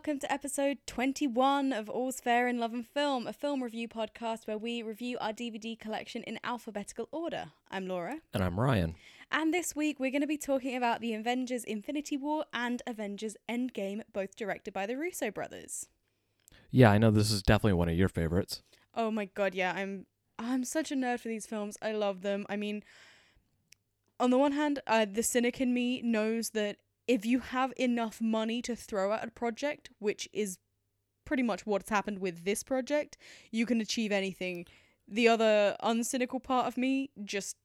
welcome to episode 21 of All's Fair in Love and Film, a film review podcast where we review our DVD collection in alphabetical order. I'm Laura, And I'm Ryan. and this week we're going to be talking about the Avengers Infinity War and Avengers Endgame, both directed by the Russo brothers. Yeah, I know this is definitely one of your favorites. Oh my god, yeah, I'm I'm such a nerd for these films. I love them. I mean, on the one hand, uh, the cynic in me knows that if you have enough money to throw at a project, which is pretty much what's happened with this project, you can achieve anything. The other uncynical part of me just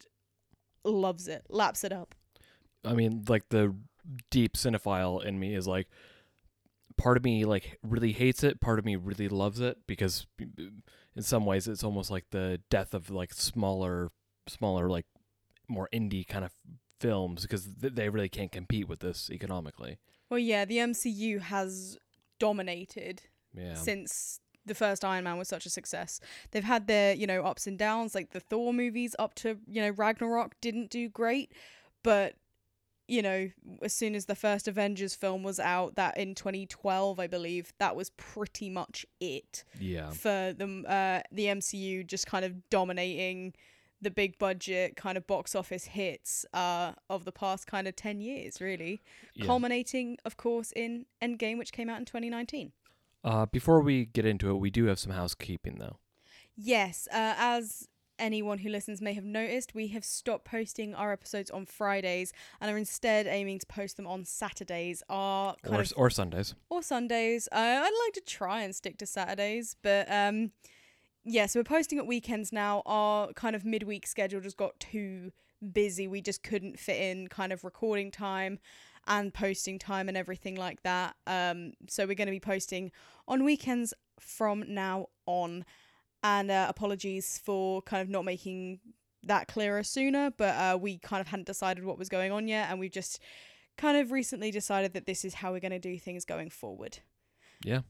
loves it, laps it up. I mean, like the deep cinephile in me is like part of me like really hates it, part of me really loves it because in some ways it's almost like the death of like smaller smaller like more indie kind of films because th- they really can't compete with this economically. Well, yeah, the MCU has dominated Yeah. since the first Iron Man was such a success. They've had their, you know, ups and downs. Like the Thor movies up to, you know, Ragnarok didn't do great, but you know, as soon as the first Avengers film was out, that in 2012, I believe, that was pretty much it yeah. for the uh, the MCU just kind of dominating the big budget kind of box office hits uh, of the past kind of 10 years, really. Yeah. Culminating, of course, in Endgame, which came out in 2019. Uh before we get into it, we do have some housekeeping though. Yes, uh, as anyone who listens may have noticed, we have stopped posting our episodes on Fridays and are instead aiming to post them on Saturdays. Our Or or Sundays. or Sundays. Uh, I'd like to try and stick to Saturdays, but um, yeah. So we're posting at weekends now. Our kind of midweek schedule just got too busy. We just couldn't fit in kind of recording time and posting time and everything like that. Um, so we're going to be posting on weekends from now on. And uh, apologies for kind of not making that clearer sooner, but uh, we kind of hadn't decided what was going on yet, and we've just kind of recently decided that this is how we're going to do things going forward. Yeah.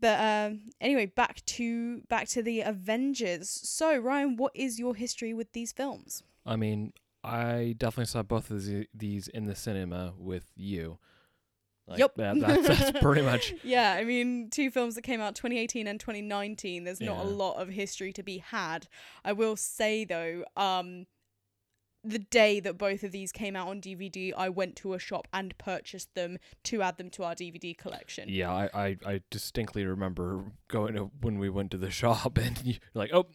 But um, anyway, back to back to the Avengers. So Ryan, what is your history with these films? I mean, I definitely saw both of these, in the cinema with you. Like, Yep. that- that's, that's pretty much. Yeah, I mean, two films that came out 2018 and 2019. There's not a lot of history to be had. I will say though, um, the day that both of these came out on DVD, I went to a shop and purchased them to add them to our DVD collection. Yeah, I, I, I distinctly remember going to when we went to the shop and you're like, oh,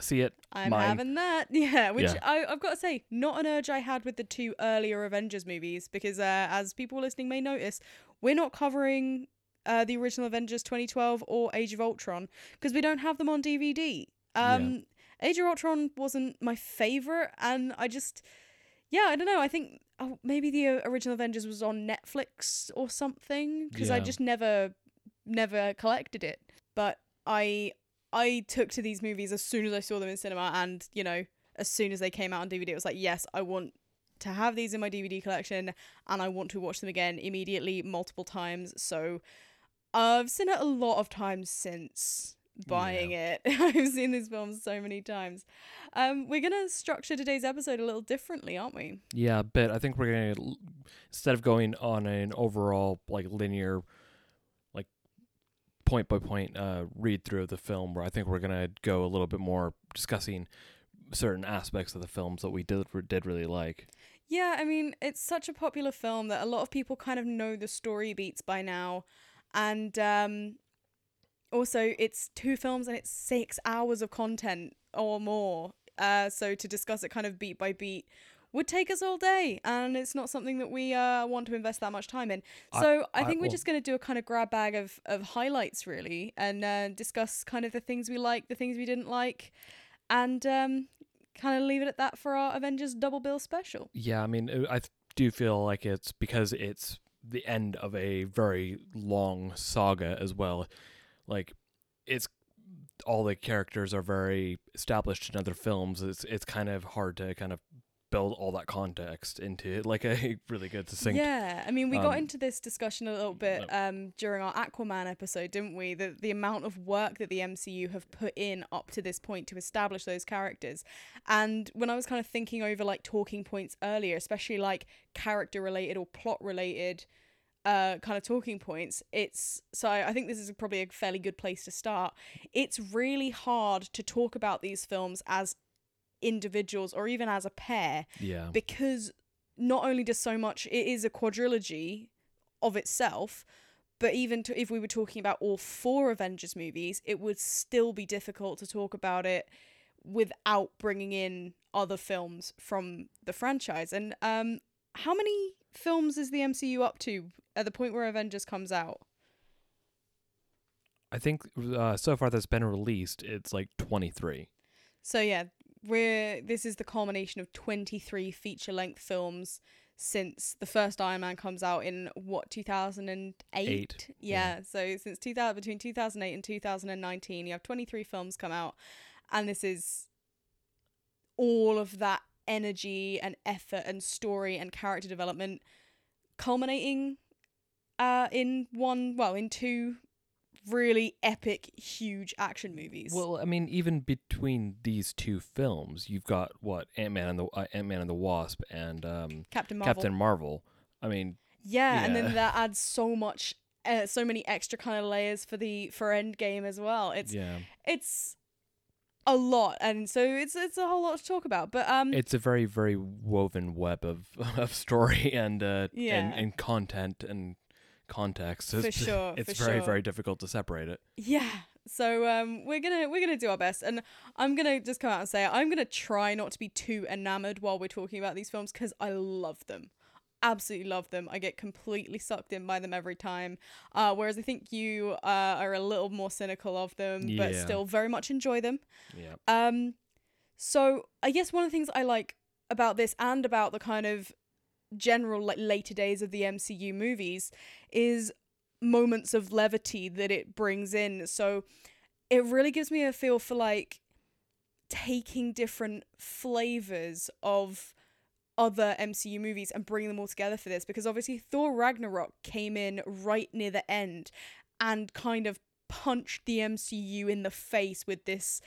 see it. I'm mine. having that. Yeah, which Yeah. I, I've got to say, not an urge I had with the two earlier Avengers movies, because uh, as people listening may notice, we're not covering uh, the original Avengers 2012 or Age of Ultron, because we don't have them on DVD. Um, Age of Ultron wasn't my favorite, and I just, yeah, I don't know. I think oh, maybe the uh, original Avengers was on Netflix or something, because I just never, never collected it. But I I took to these movies as soon as I saw them in cinema, and you know, as soon as they came out on DVD, it was like, yes, I want to have these in my DVD collection, and I want to watch them again immediately, multiple times. So I've seen it a lot of times since buying it. I've seen these films so many times. Um, we're gonna structure today's episode a little differently, aren't we? Yeah, but I think we're going to, instead of going on an overall, like, linear, like, point by point uh, read through of the film, where I think we're going to go a little bit more discussing certain aspects of the films that we did, did really like. Yeah, I mean, it's such a popular film that a lot of people kind of know the story beats by now. And um, also, it's two films and it's six hours of content or more. Uh, so to discuss it kind of beat by beat would take us all day. And it's not something that we uh, want to invest that much time in. So I, I- think we're well- just going to do a kind of grab bag of, of highlights, really, and uh, discuss kind of the things we like, the things we didn't like, and um, kind of leave it at that for our Avengers double bill special. Yeah, I mean, uh, I do feel like it's because it's the end of a very long saga as well. Like, it's all the characters are very established in other films. It's it's kind of hard to kind of build all that context into like a really good succinct. Yeah, I mean, we got um, into this discussion a little bit um, during our Aquaman episode, didn't we? The the amount of work that the MCU have put in up to this point to establish those characters, and when I was kind of thinking over like talking points earlier, especially like character related or plot related uh, kind of talking points, it's so I, think this is probably a fairly good place to start. It's really hard to talk about these films as individuals or even as a pair Yeah. because not only does so much it is a quadrilogy of itself but even to, if we were talking about all four avengers movies it would still be difficult to talk about it without bringing in other films from the franchise and um how many films is the mcu up to at the point where avengers comes out I think uh, so far that's been released, it's like 23. So yeah, we're this is the culmination of 23 feature-length films since the first Iron Man comes out in what 2008. Eight, Yeah, yeah. so since 2000 between 2008 and 2019, you have 23 films come out and this is all of that energy and effort and story and character development culminating uh in one well in two really epic huge action movies. Well, I mean, even between these two films, you've got what Ant Man and the uh, Ant Man and the Wasp and um, Captain Marvel. Captain Marvel. I mean, Yeah, and then that adds so much, uh, so many extra kind of layers for the for Endgame as well. It's yeah, it's a lot, and so it's it's a whole lot to talk about. But um, it's a very very woven web of of story and uh Yeah. and, and content and context. For It's, sure, it's for very sure. very difficult to separate it. yeah. So um, we're gonna we're gonna do our best, and I'm gonna just come out and say I'm gonna try not to be too enamored while we're talking about these films because I love them. Absolutely love them. I get completely sucked in by them every time. Uh, whereas I think you uh, are a little more cynical of them, but still very much enjoy them. Yeah, Um, so I guess one of the things I like about this and about the kind of general like later days of the MCU movies is moments of levity that it brings in. So it really gives me a feel for like taking different flavors of other MCU movies and bringing them all together for this because obviously Thor Ragnarok came in right near the end and kind of punched the MCU in the face with this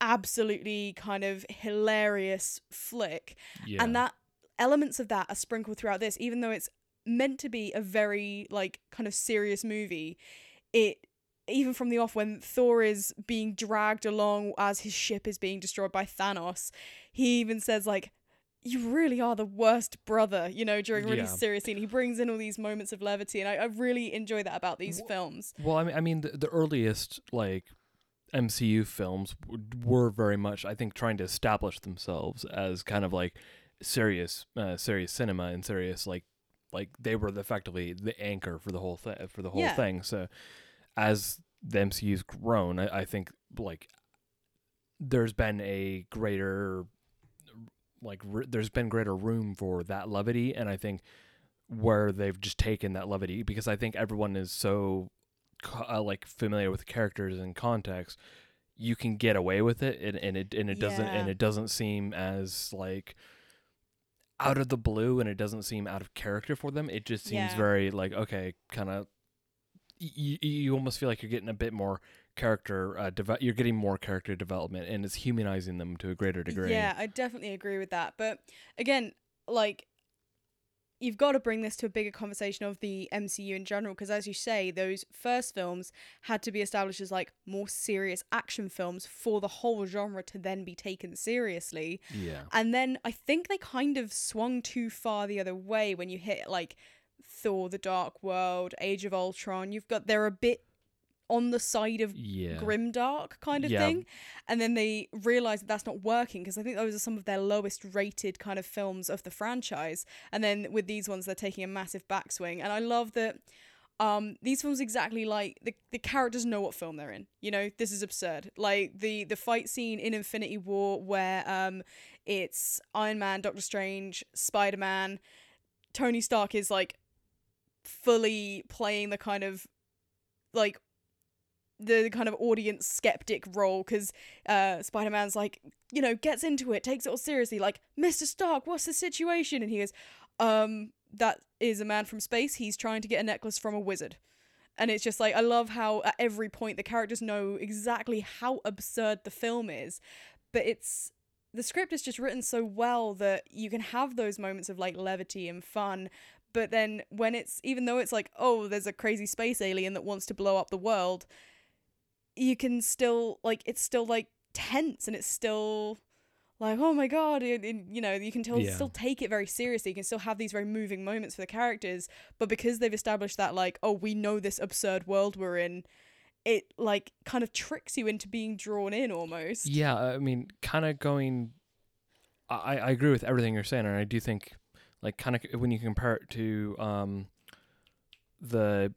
absolutely kind of hilarious flick. Yeah, and that elements of that are sprinkled throughout this. Even though it's meant to be a very like kind of serious movie it even from the off when thor is being dragged along as his ship is being destroyed by thanos he even says like you really are the worst brother you know during a really Yeah. serious scene he brings in all these moments of levity and i, I really enjoy that about these Wh- films Well, I mean, I mean, the, the earliest like MCU films w- were very much, I think, trying to establish themselves as kind of like serious, uh, serious cinema and serious like, like they were effectively the anchor for the whole thing for the whole Yeah. thing. So, as the MCU's grown, I, I think like there's been a greater like r- there's been greater room for that levity and i think where they've just taken that levity because i think everyone is so uh, like familiar with the characters and context you can get away with it and, and it and it doesn't and it doesn't seem as like out of the blue and it doesn't seem out of character for them it just seems Yeah. very like okay kind of you, you almost feel like you're getting a bit more character uh, deve- you're getting more character development and it's humanizing them to a greater degree Yeah, I definitely agree with that. But again, like you've got to bring this to a bigger conversation of the MCU in general because as you say, those first films had to be established as like more serious action films for the whole genre to then be taken seriously. yeah And then I think they kind of swung too far the other way when you hit like Thor the Dark World, Age of Ultron. You've got they're a bit on the side of yeah. grimdark kind of Yeah. thing. And then they realize that that's not working because i think those are some of their lowest rated kind of films of the franchise. And then with these ones they're taking a massive backswing. And i love that um these films exactly like the, the characters know what film they're in. You know this is absurd. Like the the fight scene in infinity war where um it's iron man doctor strange spider-man tony stark is like fully playing the kind of like the kind of audience skeptic role because uh, Spider Man's like, you know, gets into it, takes it all seriously, like, Mr. Stark, what's the situation? And he goes, um, that is a man from space. He's trying to get a necklace from a wizard. And it's just like, I love how at every point the characters know exactly how absurd the film is, but it's. The script is just written so well that you can have those moments of like levity and fun, but then when it's even though it's like oh there's a crazy space alien that wants to blow up the world you can still like it's still like tense and it's still like oh my god and, and, you know you can still Yeah. still take it very seriously you can still have these very moving moments for the characters but because they've established that like oh we know this absurd world we're in it like kind of tricks you into being drawn in almost Yeah, I mean, kind of going. I I agree with everything you're saying, and I do think, like, kind of when you compare it to um, the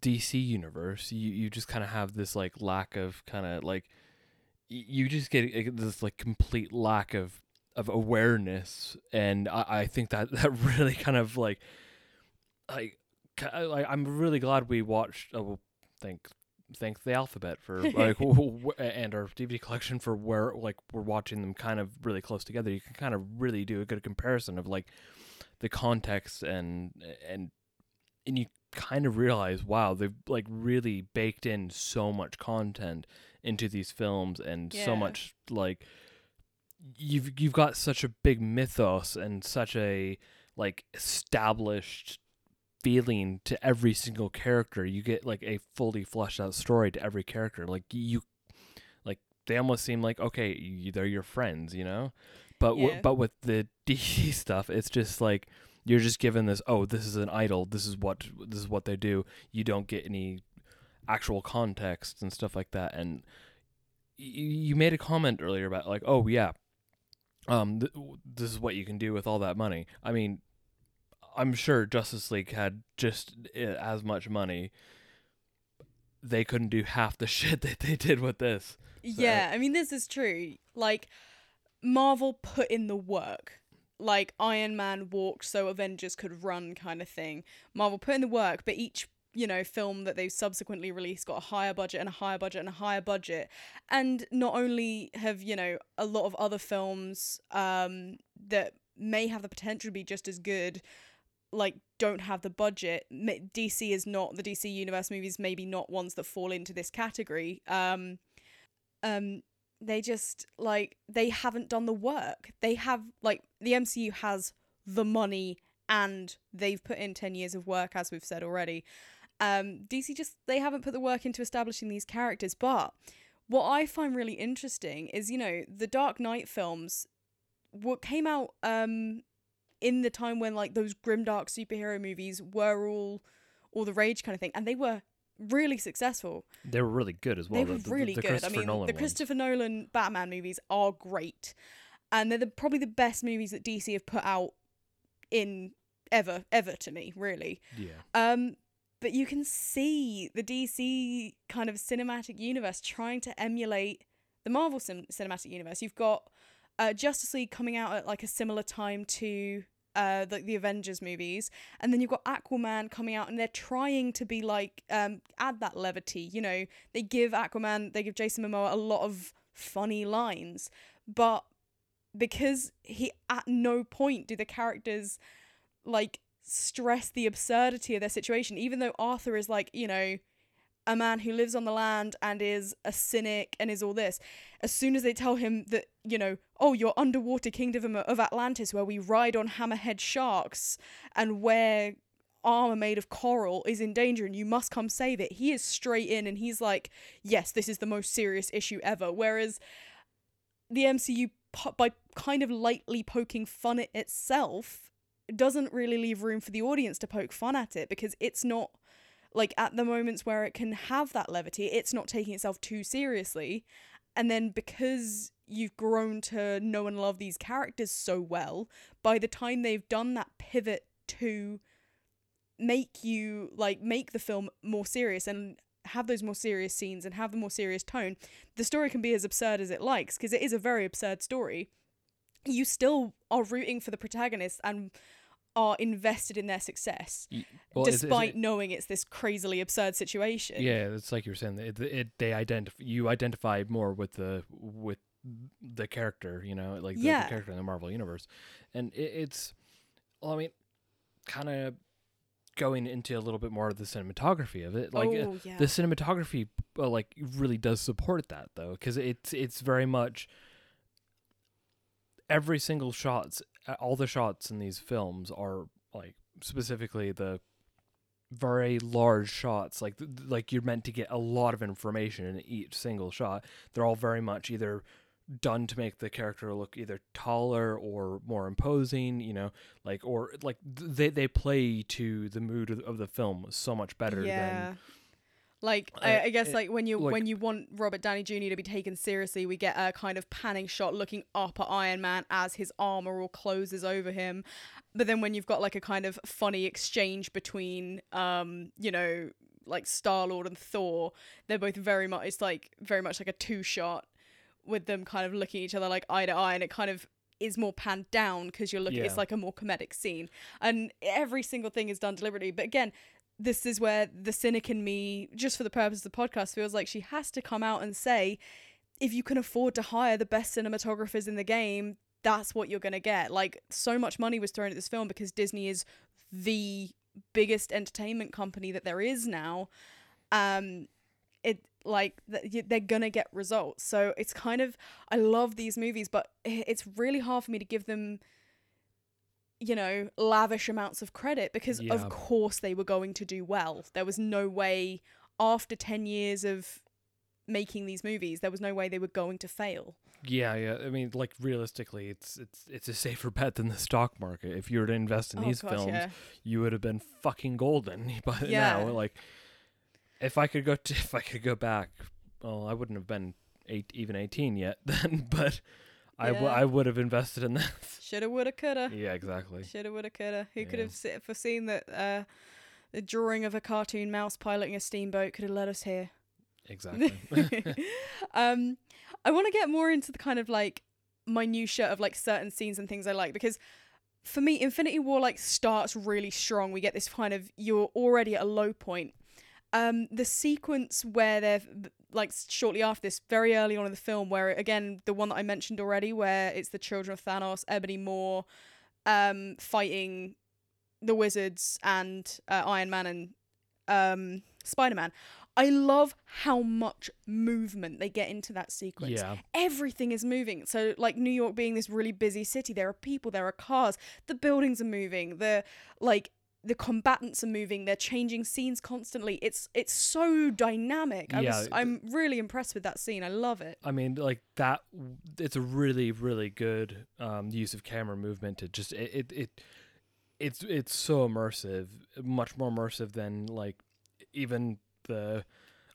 DC universe, you you just kind of have this like lack of kind of like, you just get this like complete lack of of awareness, and I I think that that really kind of like, like, I'm really glad we watched. Oh, thank thank the alphabet for like and our DVD collection for where like we're watching them kind of really close together. You can kind of really do a good comparison of like the context and and and you kind of realize wow they've like really baked in so much content into these films and so much like you've you've got such a big mythos and such a like established feeling to every single character. You get like a fully fleshed out story to every character. Like you, like they almost seem like okay, you, they're your friends, you know. But w- but with the DC stuff, it's just like you're just given this. Oh, this is an idol. This is what this is what they do. You don't get any actual context and stuff like that. And y- you made a comment earlier about like, oh yeah, um, th- this is what you can do with all that money. I mean, I'm sure Justice League had just as much money. They couldn't do half the shit that they did with this. Yeah, I mean, this is true. Like, Marvel put in the work. Like, Iron Man walked so Avengers could run, kind of thing. Marvel put in the work, but each, you know, film that they've subsequently released got a higher budget and a higher budget and a higher budget. And not only have, you know, a lot of other films um, that may have the potential to be just as good like don't have the budget dc is not the dc universe movies maybe not ones that fall into this category um um they just like they haven't done the work. They have like the mcu has the money and they've put in 10 years of work as we've said already. Um dc just they haven't put the work into establishing these characters. But what i find really interesting is you know the dark knight films what came out um in the time when like those grimdark superhero movies were all all the rage kind of thing. And they were really successful They were really good as well. they were the, the- really the good. I mean, Nolan the ones. Christopher Nolan Batman movies are great, and they're the, probably the best movies that DC have put out in ever, ever to me, really. Yeah. Um, but you can see the DC kind of cinematic universe trying to emulate the Marvel cin- cinematic universe. You've got uh, Justice League coming out at like a similar time to uh the, the Avengers movies and then you've got Aquaman coming out and they're trying to be like um add that levity you know? They give Aquaman they give Jason Momoa a lot of funny lines but because he at no point do the characters like stress the absurdity of their situation even though Arthur is like you know a man who lives on the land and is a cynic and is all this. As soon as they tell him that you know oh your underwater kingdom of Atlantis where we ride on hammerhead sharks and wear armor made of coral is in danger and you must come save it he is straight in and he's like yes this is the most serious issue ever. Whereas the MCU by kind of lightly poking fun at itself doesn't really leave room for the audience to poke fun at it because it's not like at the moments where it can have that levity it's not taking itself too seriously. And then because you've grown to know and love these characters so well by the time they've done that pivot to make you like make the film more serious and have those more serious scenes and have the more serious tone the story can be as absurd as it likes because it is a very absurd story. You still are rooting for the protagonist and are invested in their success well, despite it- knowing it's this crazily absurd situation yeah, it's like you were saying. It, it they identify you identify more with the with the character, you know, like the, Yeah. the character in the Marvel universe, and it, it's. Well, I mean, kind of going into a little bit more of the cinematography of it, like uh, oh yeah the cinematography, uh, like really does support that though, because it's it's very much every single shots, all the shots in these films are like specifically the very large shots like like you're meant to get a lot of information in each single shot they're all very much either done to make the character look either taller or more imposing you know like or like they they play to the mood of, of the film so much better yeah. than Like Uh, I, I guess it- like when you like- when you want Robert Downey Jr. to be taken seriously, we get a kind of panning shot looking up at Iron Man as his armor all closes over him. But then when you've got like a kind of funny exchange between um, you know, like Star Lord and Thor, they're both very much it's like very much like a two shot with them kind of looking at each other like eye to eye and it kind of is more panned down because you're looking Yeah. it's like a more comedic scene and every single thing is done deliberately but again this is where the cynic in me, just for the purpose of the podcast, feels like she has to come out and say, if you can afford to hire the best cinematographers in the game, that's what you're going to get. Like, so much money was thrown at this film because Disney is the biggest entertainment company that there is now. Um, it like they're gonna get results. So it's kind of I love these movies, but it's really hard for me to give them you know, lavish amounts of credit because Yeah. of course they were going to do well. There was no way after 10 years of making these movies, there was no way they were going to fail. Yeah, yeah. I mean, like realistically, it's it's it's a safer bet than the stock market. If you were to invest in Oh, these gosh, films, yeah. you would have been fucking golden by Yeah. now. Like, if I could go to, if I could go back, well, I wouldn't have been eight, even eighteen yet then, but I w- Yeah. I would have invested in that. Shoulda, woulda, coulda. yeah, exactly. Shoulda, woulda, coulda. Who could have se- foreseen that uh, the drawing of a cartoon mouse piloting a steamboat could have led us here? Exactly. um, I want to get more into the kind of like minutia of like certain scenes and things I like because for me, Infinity War like starts really strong. We get this kind of you're already at a low point. Um, the sequence where they're like shortly after this, very early on in the film, where again the one that I mentioned already, where it's the children of Thanos, Ebony Maw, um, fighting the wizards and uh, Iron Man and um, Spider Man. I love how much movement they get into that sequence. yeah. Everything is moving. So, like New York being this really busy city, there are people, there are cars, the buildings are moving, the like the combatants are moving. They're changing scenes constantly. It's it's so dynamic. I yeah. Was, i'm really impressed with that scene. I love it. I mean, like that. It's a really, really good um, use of camera movement to just it, it, it. It's it's so immersive, much more immersive than like even the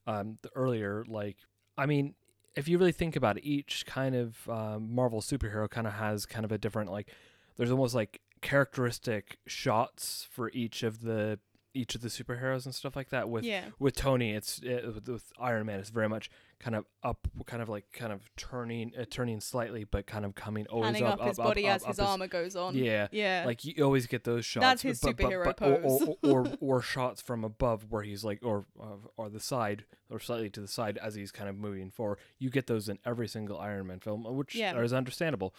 um the earlier like. I mean, if you really think about it, each kind of um, Marvel superhero kind of has kind of a different like. There's almost like characteristic shots for each of the each of the superheroes and stuff like that. With yeah. with Tony, it's uh, with, with Iron Man, it's very much kind of up, kind of like kind of turning, uh, turning slightly, but kind of coming always Panning up, up, his body up, as his armor goes on. Yeah, Yeah. like you always get those shots. That's his but, but- superhero but- or- pose. or, or, or shots from above where he's like, or or the side, or slightly to the side as he's kind of moving forward. You get those in every single Iron Man film, which Yeah. is understandable.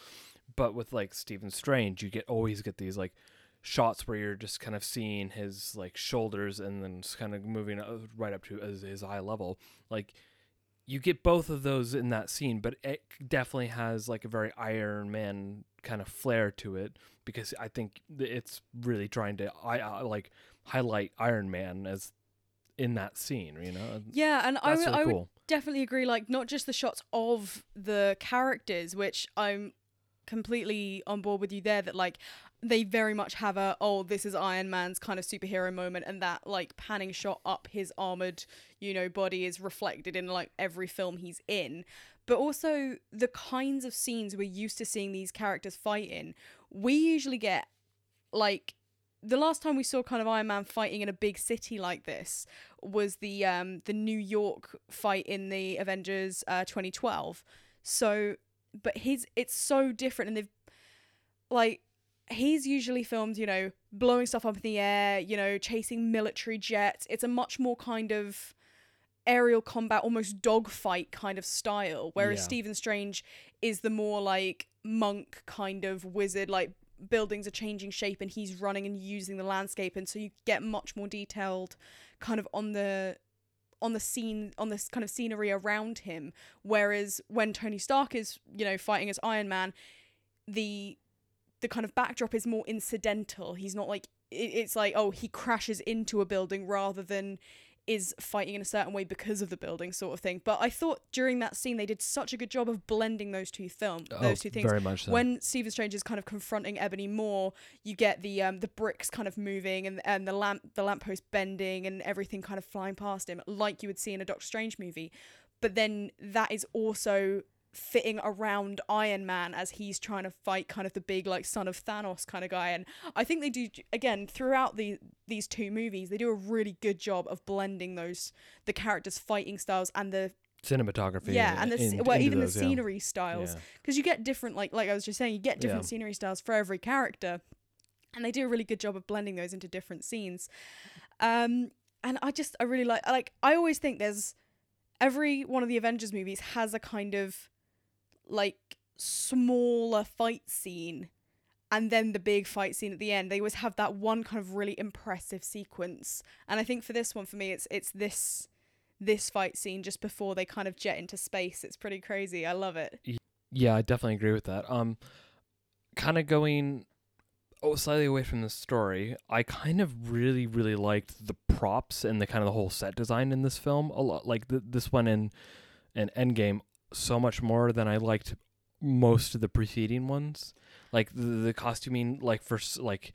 But with like Stephen Strange, you get always get these like shots where you're just kind of seeing his like shoulders and then just kind of moving uh, right up to his, his eye level. Like you get both of those in that scene, but it definitely has like a very Iron Man kind of flair to it because I think it's really trying to I uh, like highlight Iron Man as in that scene, you know. yeah, and I That's would- really I would definitely agree like not just the shots of the characters which i'm completely on board with you there that like they very much have a oh this is iron man's kind of superhero moment and that like panning shot up his armored you know body is reflected in like every film he's in but also the kinds of scenes we're used to seeing these characters fight in we usually get like the last time we saw kind of Iron Man fighting in a big city like this was the um the New York fight in the Avengers uh 2012. So but his it's so different and they've like he's usually filmed, you know, blowing stuff up in the air, you know, chasing military jets. It's a much more kind of aerial combat, almost dogfight kind of style. Whereas Yeah. Stephen Strange is the more like monk kind of wizard, like buildings are changing shape and he's running and using the landscape and so you get much more detailed kind of on the on the scene on this kind of scenery around him whereas when Tony Stark is you know fighting as Iron Man the the kind of backdrop is more incidental. He's not like it's like oh he crashes into a building rather than is fighting in a certain way because of the building sort of thing. But I thought during that scene they did such a good job of blending those two film Oh, those two things. Very much so. When Stephen Strange is kind of confronting Ebony Maw, you get the um the bricks kind of moving and and the lamp the lamppost bending and everything kind of flying past him like you would see in a Doctor Strange movie. But then that is also fitting around Iron Man as he's trying to fight kind of the big like son of Thanos kind of guy and I think they do again throughout the these two movies they do a really good job of blending those the characters fighting styles and the cinematography. yeah and the in- well even those, the yeah. scenery styles Yeah. because you get different like like I was just saying you get different Yeah. scenery styles for every character and they do a really good job of blending those into different scenes um and I just I really like like I always think there's every one of the Avengers movies has a kind of like smaller fight scene and then the big fight scene at the end they always have that one kind of really impressive sequence and I think for this one for me it's it's this this fight scene just before they kind of jet into space it's pretty crazy I love it Yeah, I definitely agree with that. Um, kind of going oh slightly away from the story. I kind of really really liked the props and the kind of the whole set design in this film a lot. Like th- this one in in Endgame so much more than I liked most of the preceding ones. Like the, the costuming, like for like.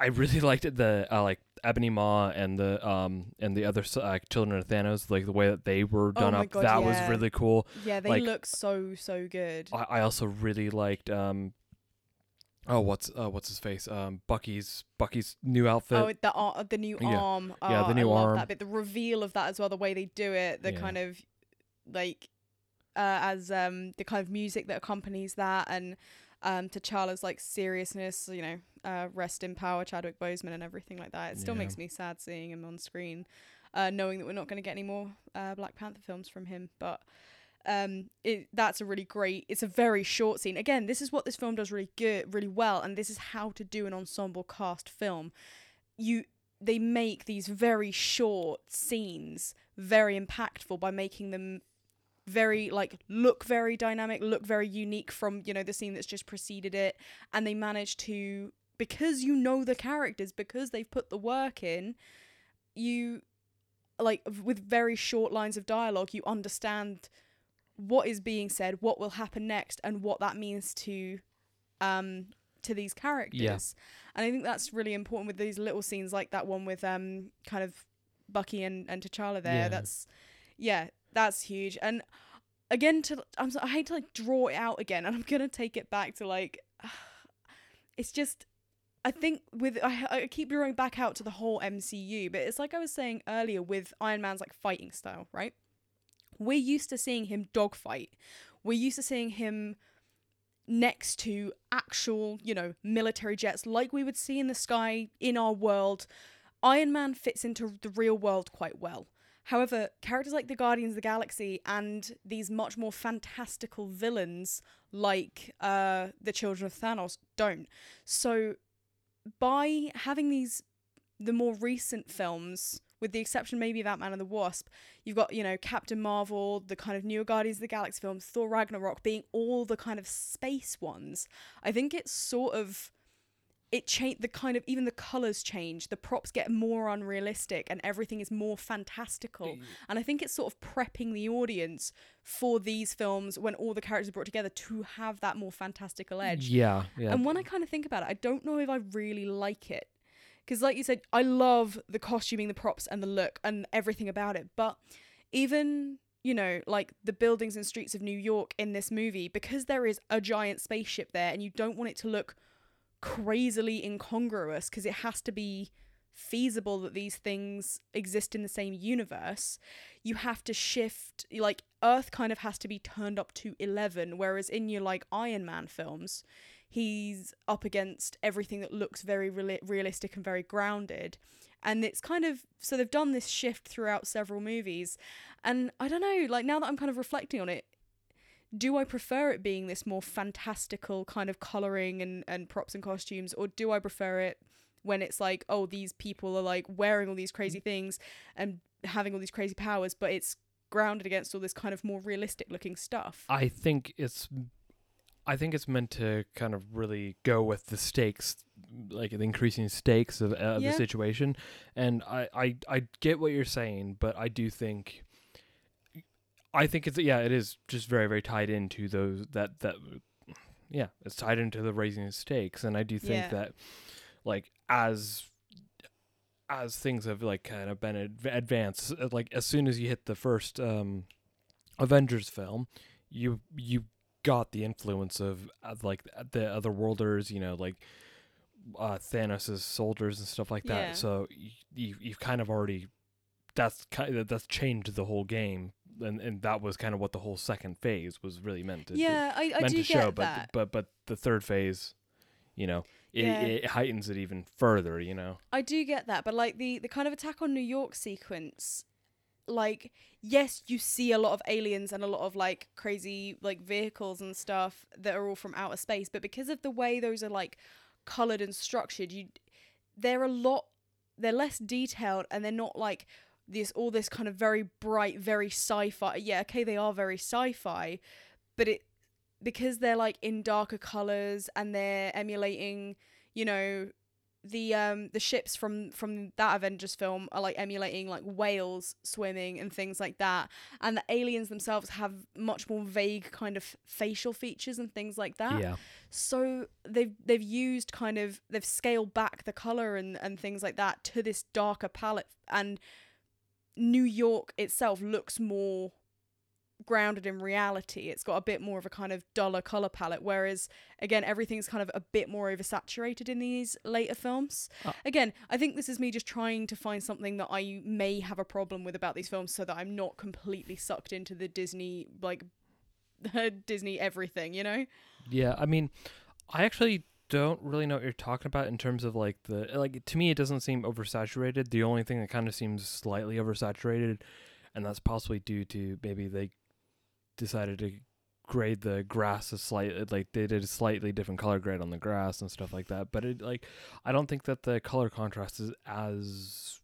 I really liked it, the uh, like Ebony Maw and the um and the other uh, children of Thanos, like the way that they were Oh done my up. God, that was really cool. yeah they Like- look so so good I, I also really liked um oh what's uh what's his face um Bucky's Bucky's new outfit. Oh, the ar- the new Yeah. arm. Yeah, the Oh, new I love arm. That bit, the reveal of that as well, the way they do it, the Yeah. kind of like uh, as um the kind of music that accompanies that, and um T'Challa's like seriousness. You know, uh, rest in power, Chadwick Boseman, and everything like that. It still Yeah. makes me sad seeing him on screen, uh, knowing that we're not going to get any more uh, Black Panther films from him, but. Um, it that's a really great. It's a very short scene. Again, this is what this film does really good, really well, and this is how to do an ensemble cast film you they make these very short scenes very impactful by making them very like look very dynamic look very unique from you know the scene that's just preceded it and they manage to because you know the characters because they've put the work in you like with very short lines of dialogue you understand what is being said what will happen next and what that means to um to these characters and I think that's really important with these little scenes like that one with um kind of Bucky and, and T'Challa there. Yeah. That's yeah, that's huge. And again to I'm so, I hate to like draw it out again and I'm to take it back to like it's just I think with I, I keep drawing back out to the whole MCU, but it's like I was saying earlier with Iron Man's like fighting style, right? We're used to seeing him dogfight. We're used to seeing him next to actual, you know, military jets like we would see in the sky in our world. Iron Man fits into the real world quite well. However, characters like the Guardians of the Galaxy and these much more fantastical villains like uh, the Children of Thanos don't. So, by having these, the more recent films, with the exception maybe of Ant Man and the Wasp, you've got, you know, Captain Marvel, the kind of newer Guardians of the Galaxy films, Thor Ragnarok being all the kind of space ones. I think it's sort of it changed the kind of even the colors change the props get more unrealistic and everything is more fantastical mm. and i think it's sort of prepping the audience for these films when all the characters are brought together to have that more fantastical edge Yeah, yeah. and when I kind of think about it, I don't know if I really like it. Because, like you said, I love the costuming, the props, and the look, and everything about it. But even, you know, like the buildings and streets of New York in this movie, because there is a giant spaceship there, and you don't want it to look crazily incongruous, because it has to be feasible that these things exist in the same universe, you have to shift, like, Earth kind of has to be turned up to 11, whereas in your, like, Iron Man films, he's up against everything that looks very reali- realistic and very grounded. And it's kind of so they've done this shift throughout several movies. And i don't know like now that i'm kind of reflecting on it do i prefer it being this more fantastical kind of coloring and, and props and costumes or do i prefer it when it's like oh these people are like wearing all these crazy things and having all these crazy powers but it's grounded against all this kind of more realistic looking stuff I think it's I think it's meant to kind of really go with the stakes, like the increasing stakes of, uh, Yeah. the situation. And I, I, I get what you're saying, but I do think, I think it's yeah, it is just very very tied into those that that, yeah, it's tied into the raising the stakes, and I do think Yeah. that, like as as things have like kind of been adv- advanced, uh, like as soon as you hit the first um, Avengers film, you you got the influence of uh, like the other worlders, you know, like uh, Thanos' soldiers and stuff like that. Yeah. So y- you you've kind of already that's kind of that's changed the whole game, and and that was kind of what the whole second phase was really meant to yeah, I, I meant do to get show. But that. but but the third phase, you know, it, Yeah. it heightens it even further. You know. I do get that, but like the the kind of attack on New York sequence, like yes, you see a lot of aliens and a lot of like crazy like vehicles and stuff that are all from outer space, but because of the way those are like colored and structured, you they're a lot they're less detailed and they're not like this all this kind of very bright, very sci-fi. Yeah, okay, they are very sci-fi, but it because they're like in darker colors and they're emulating, you know, the um the ships from from that Avengers film are like emulating like whales swimming and things like that, and the aliens themselves have much more vague kind of facial features and things like that. yeah. So they've they've used kind of they've scaled back the color and and things like that to this darker palette, and New York itself looks more grounded in reality. It's got a bit more of a kind of duller color palette, whereas again everything's kind of a bit more oversaturated in these later films. Uh. Again, I think this is me just trying to find something that I may have a problem with about these films, so that I'm not completely sucked into the Disney like Disney everything, you know? Yeah, I mean, I actually don't really know what you're talking about in terms of like the like to me it doesn't seem oversaturated. The only thing that kind of seems slightly oversaturated and that's possibly due to maybe they decided to grade the grass a slight like they did a slightly different color grade on the grass and stuff like that. But it like I don't think that the color contrast is as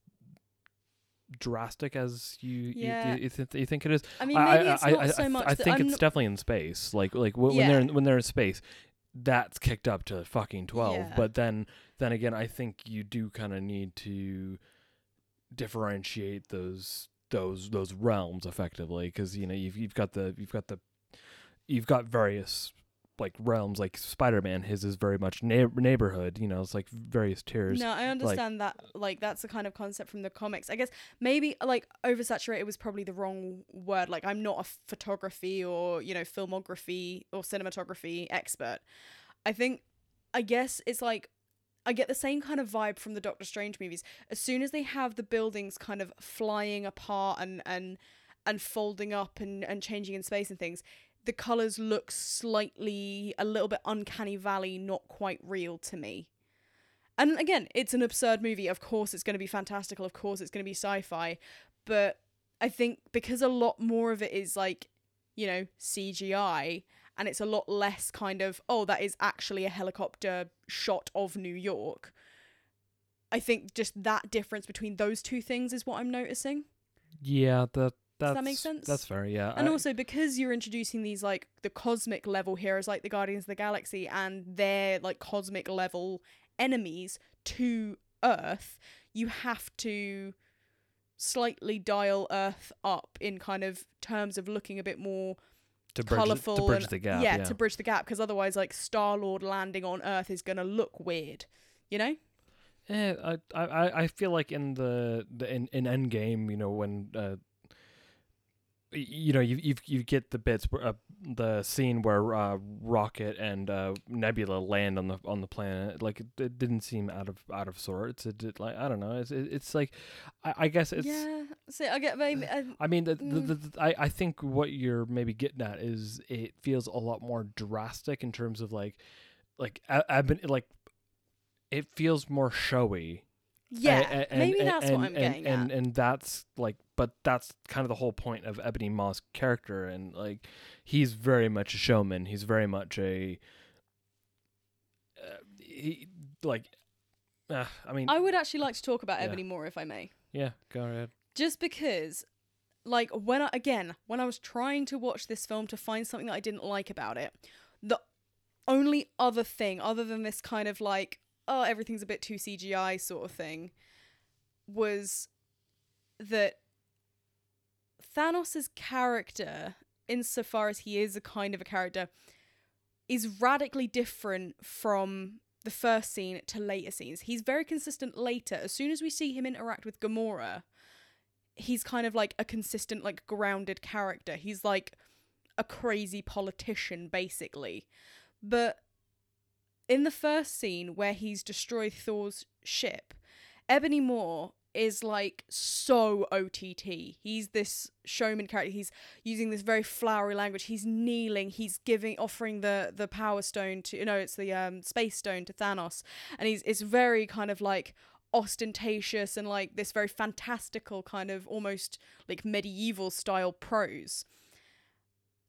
drastic as you Yeah. you, you, th- you think it is. I mean, maybe it's I, not I, so I, much. I think I'm it's not- definitely in space. Like like wh- when they're in, when they're in space, that's kicked up to fucking twelve. Yeah. But then then again, I think you do kind of need to differentiate those those those realms effectively because you know you've you've got the you've got the you've got various like realms like Spider-Man his is very much neigh- neighborhood you know it's like various tiers No, I understand that. Like that's the kind of concept from the comics. I guess maybe like oversaturated was probably the wrong word. Like I'm not a photography or you know filmography or cinematography expert. I think, I guess it's like. I get the same kind of vibe from the Doctor Strange movies. As soon as they have the buildings kind of flying apart and and and folding up and and changing in space and things, the colors look slightly a little bit uncanny valley, not quite real to me. And again, it's an absurd movie. Of course, it's going to be fantastical. Of course, it's going to be sci-fi. But I think because a lot more of it is like, you know, CGI, and it's a lot less kind of oh, that is actually a helicopter shot of New York. I think just that difference between those two things is what I'm noticing. yeah that that's, that make sense? that's fair yeah And I- also because you're introducing these like the cosmic level heroes like the Guardians of the Galaxy and their like cosmic level enemies to Earth, you have to slightly dial Earth up in kind of terms of looking a bit more to bridge, colourful to bridge and the gap yeah, yeah, to bridge the gap because otherwise like Star Lord landing on Earth is gonna look weird, you know? Eh, I, I, I feel like in the, the in, in Endgame, you know, when uh, y- you know, you you you get the bits, where, uh, the scene where uh, Rocket and uh, Nebula land on the on the planet. Like it, it didn't seem out of out of sorts. It did like I don't know. It's it, it's like I, I guess it's. yeah. So I get maybe uh, I mean, the, the, Mm. the, the- I, I think what you're maybe getting at is it feels a lot more drastic in terms of like, like I, I've been like, it feels more showy. Yeah. A- a- maybe and- that's and, what I'm and, getting and, at. and that's like, but that's kind of the whole point of Ebony Maw's character, and like, he's very much a showman. He's very much a, uh, he like, uh, I mean, I would actually like to talk about Yeah. Ebony Maw if I may. yeah, go ahead. just because like when I again when I was trying to watch this film to find something that I didn't like about it the only other thing, other than this kind of like, oh, everything's a bit too CGI sort of thing, was that Thanos' character, insofar as he is a kind of a character, is radically different from the first scene to later scenes. He's very consistent later. As soon as we see him interact with Gamora, he's kind of like a consistent, like grounded character. He's like a crazy politician, basically. But in the first scene where he's destroyed Thor's ship, Ebony Maw is like so OTT. He's this showman character. He's using this very flowery language. He's kneeling. He's giving, offering the the power stone to you know it's the um space stone to Thanos, and he's it's very kind of like ostentatious and like this very fantastical kind of almost like medieval style prose.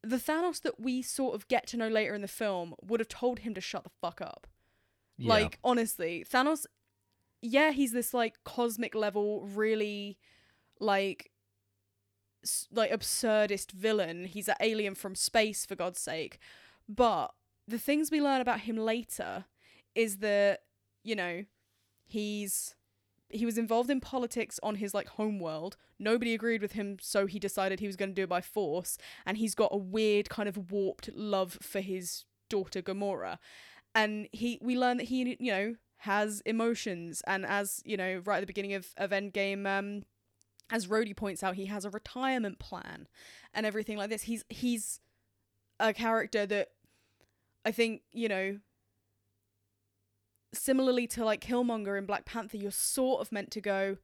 The Thanos that we sort of get to know later in the film would have told him to shut the fuck up. Yeah. Like honestly, Thanos yeah, he's this like cosmic level really like s- like absurdist villain. He's an alien from space for god's sake. But the things we learn about him later is that, you know, he's he was involved in politics on his like home world. Nobody agreed with him, so he decided he was going to do it by force. And he's got a weird kind of warped love for his daughter Gamora. And he, we learn that he, you know, has emotions. And as you know, right at the beginning of of Endgame, um, as Rhodey points out, he has a retirement plan and everything like this. He's he's a character that I think you know similarly to like Killmonger in Black Panther, you're sort of meant to go,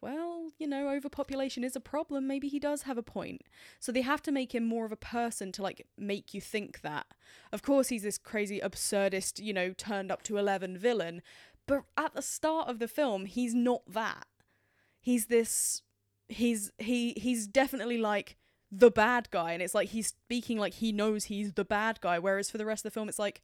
well, you know, overpopulation is a problem. Maybe he does have a point. So they have to make him more of a person to like make you think that. Of course, he's this crazy, absurdist, you know, turned up to 11 villain. But at the start of the film, he's not that. He's this. He's he he's definitely like the bad guy, and it's like he's speaking like he knows he's the bad guy. Whereas for the rest of the film, it's like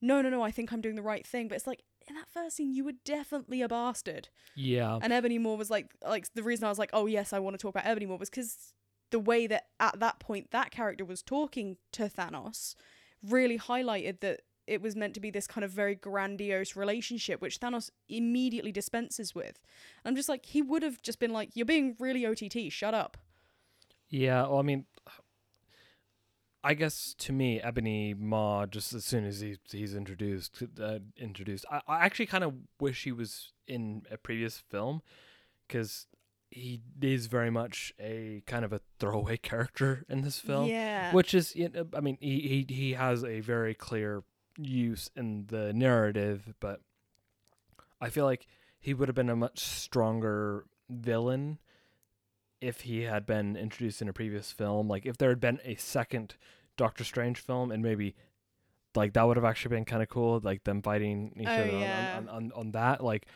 no, no, no, I think I'm doing the right thing. But it's like in that first scene, you were definitely a bastard. yeah. And Ebony Maw was like, like the reason I was like, oh yes, I want to talk about Ebony Maw was because the way that at that point that character was talking to Thanos really highlighted that it was meant to be this kind of very grandiose relationship, which Thanos immediately dispenses with. And I'm just like, he would have just been like, you're being really OTT, shut up. Yeah, well, I mean, I guess to me, Ebony Maw, just as soon as he, he's introduced, uh, introduced, I, I actually kind of wish he was in a previous film, because he is very much a kind of a throwaway character in this film, yeah. which is, you know, I mean, he, he he has a very clear use in the narrative, but I feel like he would have been a much stronger villain if he had been introduced in a previous film. Like if there had been a second Doctor Strange film, and maybe like that would have actually been kind of cool, like them fighting each Oh, other on- yeah. on, on, on that. Like,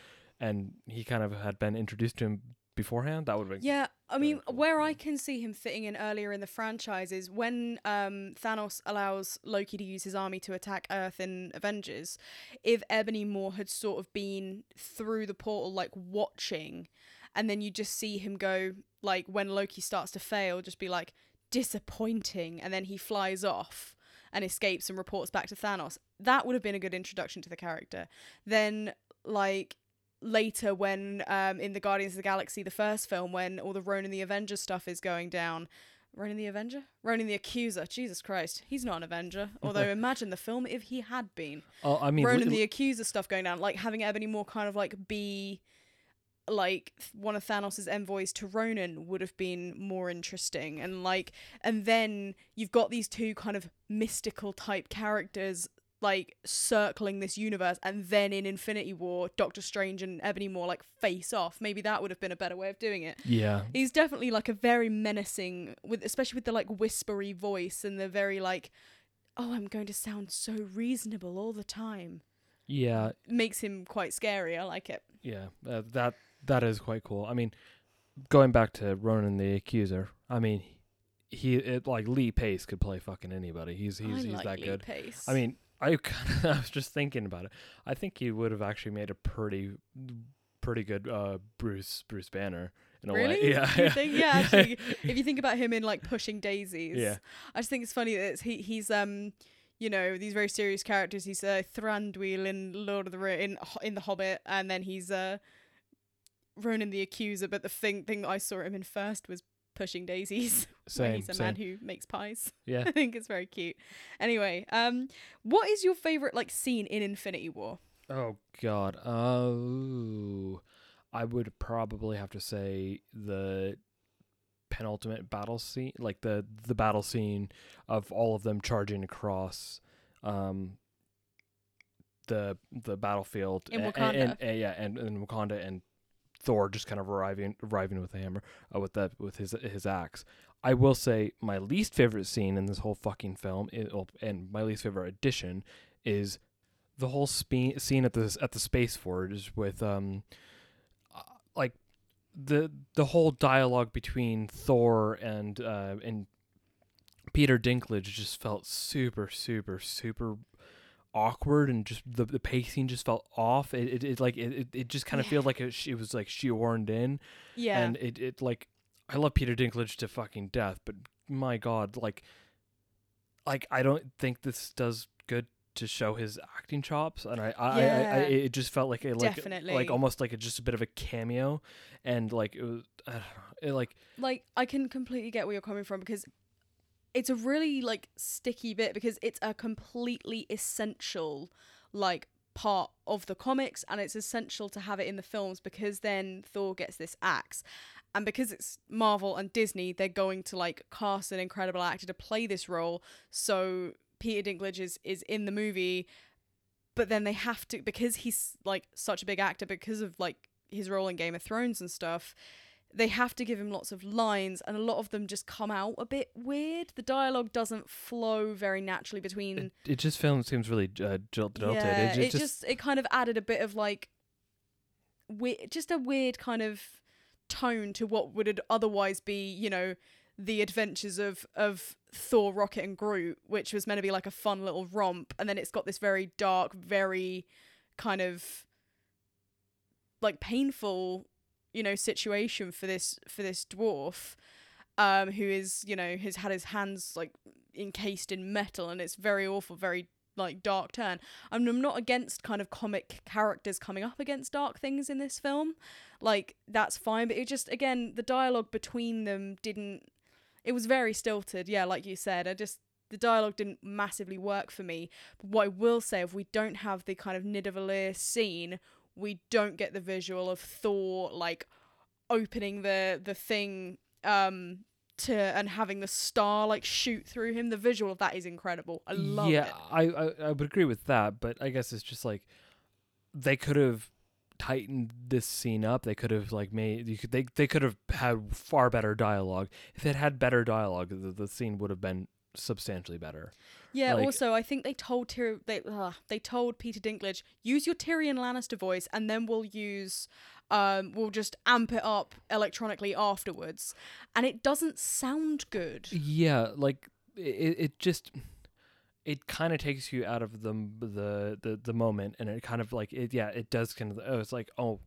and he kind of had been introduced to him beforehand. That would have been Yeah, I mean, cool, where I can see him fitting in earlier in the franchise is when um, Thanos allows Loki to use his army to attack Earth in Avengers. If Ebony Maw had sort of been through the portal, like watching, and then you just see him go, like when Loki starts to fail, just be like disappointing, and then he flies off and escapes and reports back to Thanos. That would have been a good introduction to the character. Then, like later when um in the Guardians of the Galaxy the first film when all the Ronan the Avenger stuff is going down Ronan the Avenger? Ronan the Accuser. Jesus Christ. He's not an Avenger. Although imagine the film if he had been. Oh, I mean, Ronan the Accuser stuff going down. Like having Ebony Maw kind of like be like one of Thanos' envoys to Ronan would have been more interesting. And like and then you've got these two kind of mystical type characters like circling this universe and then in Infinity War Doctor Strange and Ebony Maw like face off. Maybe that would have been a better way of doing it. yeah, He's definitely like a very menacing with especially with the like whispery voice and the very like oh I'm going to sound so reasonable all the time. yeah, Makes him quite scary. I like it. yeah. Uh, that that is quite cool. I mean, going back to Ronan the Accuser, I mean, he it like Lee Pace could play fucking anybody. He's he's I he's like that Lee good. Pace. I mean, I kind of I was just thinking about it. I think he would have actually made a pretty pretty good uh Bruce Bruce Banner in a really? way. Yeah. You think? Yeah, actually, if you think about him in like Pushing Daisies, Yeah. I just think it's funny that it's, he he's um, you know these very serious characters. He's uh, Thranduil in Lord of the Ring in in the Hobbit, and then he's uh, Ronan the Accuser. But the thing thing that I saw him in first was Pushing Daisies, Same, he's a same. man who makes pies. Yeah. I think it's very cute. Anyway, um, what is your favorite like scene in Infinity War? Oh God. Oh, I would probably have to say the penultimate battle scene, like the the battle scene of all of them charging across, um, the the battlefield In Wakanda. and, and- yeah, and in Wakanda and Thor just kind of arriving arriving with a hammer, uh, with that with his his axe. I will say my least favorite scene in this whole fucking film, i- well, and my least favorite addition, is the whole spe- scene at the at the space forge with um, uh, like the the whole dialogue between Thor and uh and Peter Dinklage just felt super super super awkward and just the, the pacing just felt off it it, it like it, it, just kind of Yeah. feels like it, it was like shoehorned in Yeah, and it, it like I love Peter Dinklage to fucking death, but my god, like like I don't think this does good to show his acting chops, and I I, I, I Yeah. it just felt like a like Definitely. like almost like a, just a bit of a cameo, and like it was I don't know, it like like I can completely get where you're coming from because it's a really like sticky bit because it's a completely essential like part of the comics and it's essential to have it in the films because then Thor gets this axe. And because it's Marvel and Disney they're going to like cast an incredible actor to play this role. So Peter Dinklage is is in the movie but then they have to because he's like such a big actor because of like his role in Game of Thrones and stuff they have to give him lots of lines and a lot of them just come out a bit weird the dialogue doesn't flow very naturally between it, it just feels seems really uh, jilted. yeah, it, it, ju- just, it kind of added a bit of like we- just a weird kind of tone to what would otherwise be you know the adventures of of Thor, Rocket, and Groot, which was meant to be like a fun little romp, and then it's got this very dark, very kind of like painful, you know, situation for this for this dwarf, um, who is you know has had his hands like encased in metal, and it's very awful, very like dark turn. I'm, I'm not against kind of comic characters coming up against dark things in this film, like that's fine, but it just again the dialogue between them didn't. It was very stilted, yeah, like you said. I just the dialogue didn't massively work for me. But what I will say, if we don't have the kind of Nidavellir scene, we don't get the visual of Thor like opening the the thing um to and having the star like shoot through him. The visual of that is incredible. I love yeah, it. I, I I would agree with that, but I guess it's just like they could have tightened this scene up. They could have like made you could they they could have had far better dialogue. If it had better dialogue, the, the scene would have been substantially better. Yeah. Like- also, I think they told Tyr- they uh, they told Peter Dinklage use your Tyrion Lannister voice, and then we'll use um we'll just amp it up electronically afterwards, and it doesn't sound good. Yeah, like it it just it kind of takes you out of the the the the moment, and it kind of like it yeah it does kind of oh it's like oh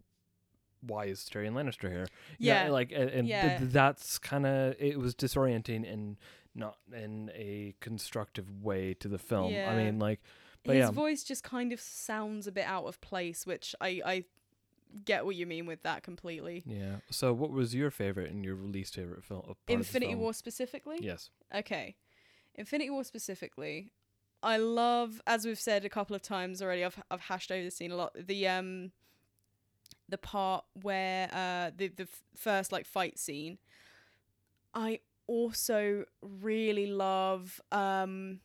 why is Tyrion Lannister here? Know, Yeah. like and, and th- Yeah. that's kind of it was disorienting and not in a constructive way to the film. I mean like but His yeah. voice just kind of sounds a bit out of place, which I I get what you mean with that completely. yeah. So what was your favorite and your least favorite film? part of the Infinity film? War specifically. Yes. Okay. Infinity War specifically. I love as we've said a couple of times already, I've I've hashed over the scene a lot. The um the part where uh the the f- first like fight scene. I also really love um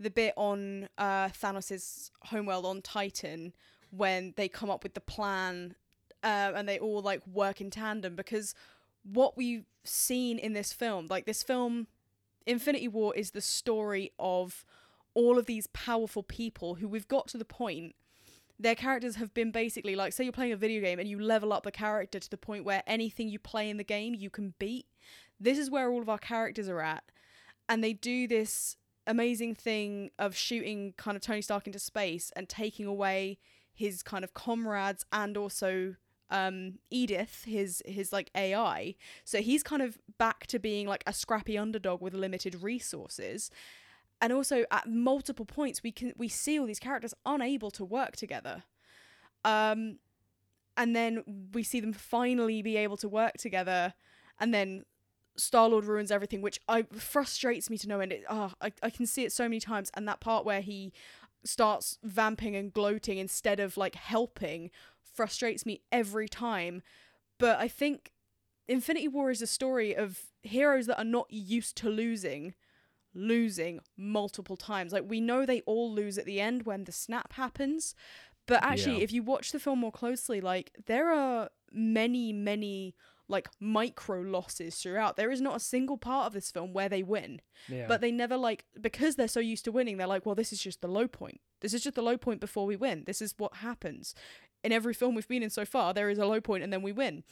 the bit on uh Thanos's homeworld on Titan when they come up with the plan uh, and they all like work in tandem because what we've seen in this film like this film Infinity War is the story of all of these powerful people who we've got to the point their characters have been basically like say you're playing a video game and you level up the character to the point where anything you play in the game you can beat this is where all of our characters are at and they do this amazing thing of shooting kind of Tony Stark into space and taking away his kind of comrades and also um Edith his his like AI so he's kind of back to being like a scrappy underdog with limited resources and also at multiple points we can we see all these characters unable to work together. Um and then we see them finally be able to work together and then Star Lord ruins everything, which I frustrates me to no end. It, oh, I, I can see it so many times, and that part where he starts vamping and gloating instead of like helping frustrates me every time. But I think Infinity War is a story of heroes that are not used to losing, losing multiple times. Like we know they all lose at the end when the snap happens, but actually, Yeah. if you watch the film more closely, like there are many, many like micro losses throughout. There is not a single part of this film where they win. Yeah. But they never like because they're so used to winning, they're like, well, this is just the low point. This is just the low point before we win. This is what happens. In every film we've been in so far, there is a low point and then we win.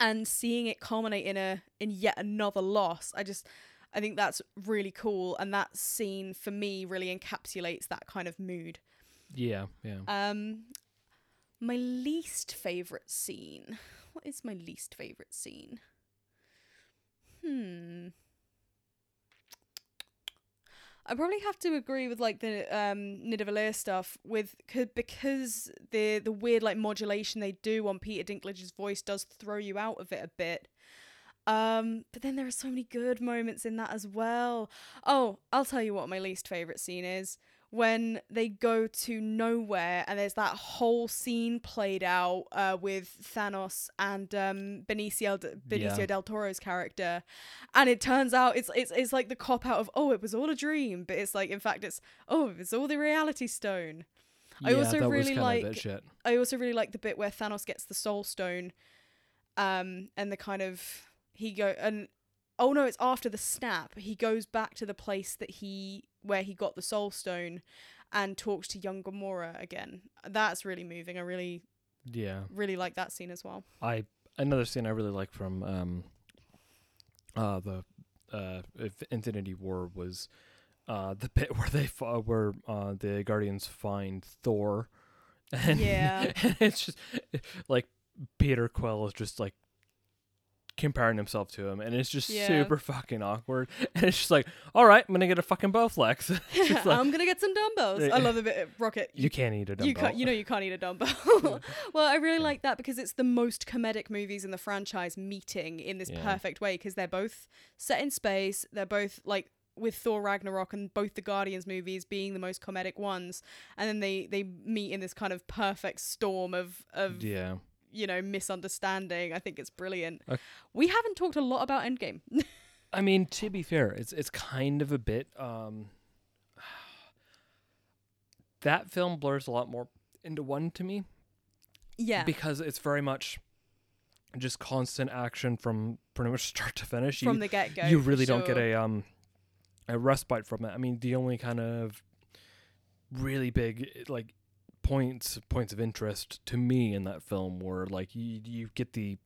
And seeing it culminate in a in yet another loss, I just I think that's really cool and that scene for me really encapsulates that kind of mood. yeah, yeah. Um my least favorite scene. What is my least favorite scene? Hmm. I probably have to agree with like the um Nidavellir stuff with because the the weird like modulation they do on Peter Dinklage's voice does throw you out of it a bit. Um, but then there are so many good moments in that as well. Oh, I'll tell you what my least favorite scene is when they go to nowhere and there's that whole scene played out uh, with Thanos and um, Benicio D- Benicio Yeah. del Toro's character, and it turns out it's it's it's like the cop out of oh it was all a dream, but it's like in fact it's oh it's all the reality stone. I yeah, also that was really like-. I also really like the bit where Thanos gets the Soul Stone, um, and the kind of he go and oh no, it's after the snap. He goes back to the place that he where he got the Soul Stone, and talks to young Gamora again. That's really moving. I really Yeah. really like that scene as well. I another scene I really like from um uh the uh Infinity War was uh the bit where they fa- where uh the Guardians find Thor and Yeah. it's just like Peter Quill is just like comparing himself to him and it's just Yeah. super fucking awkward and it's just like all right I'm to get a fucking Bowflex It's just like, I'm gonna get some dumbbells. I love the bit uh, Rocket. you can't eat a dumbbell You can't, you know you can't eat a dumbbell. well, I really like that because it's the most comedic movies in the franchise meeting in this Yeah. perfect way because they're both set in space. They're both like with Thor Ragnarok and both the Guardians movies being the most comedic ones, and then they they meet in this kind of perfect storm of of yeah you know misunderstanding. I think it's brilliant. Ok. We haven't talked a lot about Endgame. I mean, to be fair, it's it's kind of a bit. Um, that film blurs a lot more into one to me yeah, because it's very much just constant action from pretty much start to finish. from you the get go. you really don't get a um a respite from it. I mean, the only kind of really big like points points of interest to me in that film were like you you get the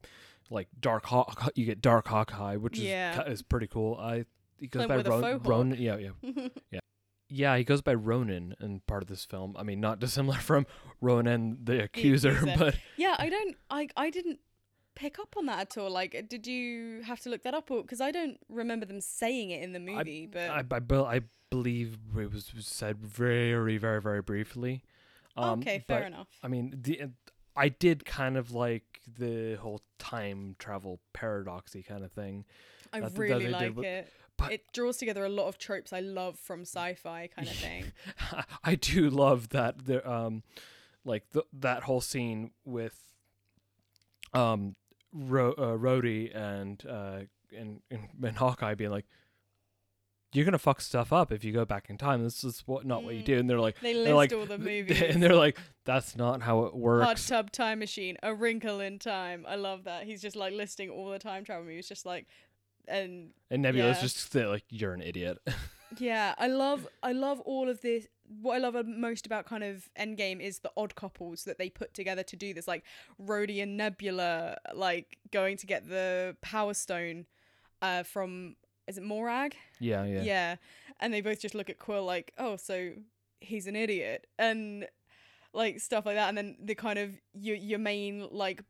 like dark hawk you get dark hawkeye which Yeah. is is pretty cool i he goes Playing by Ron. Ronin yeah yeah yeah yeah he goes by Ronin in part of this film i mean not dissimilar from Ronan the accuser, accuser. but Yeah, I don't. I I didn't pick up on that at all. Like, did you have to look that up? or Because I don't remember them saying it in the movie. but I, I, bel- I believe it was said very very very briefly um, okay, fair but- enough. I mean, the I did kind of like the whole time travel paradoxy kind of thing. I that- that really did like it. but- it draws together a lot of tropes I love from sci-fi kind of thing. I do love that the um, like the, that whole scene with um, Ro- uh, Rhodey and uh and, and and Hawkeye being like. You're gonna fuck stuff up if you go back in time. This is what not what you Mm. do. And they're like, They list like, all the th- movies. and they're like, that's not how it works. Hot. Tub Time Machine, A Wrinkle in Time. I love that. He's just like listing all the time travel movies, just like, and And Nebula's Yeah. just like, you're an idiot. Yeah, I love I love all of this. What I love most about kind of Endgame is the odd couples that they put together to do this, like Rhodey and Nebula, like going to get the Power Stone, uh, from is it Morag? yeah, yeah, Yeah. and they both just look at Quill like, oh, so he's an idiot, and like stuff like that, and then the kind of your your main like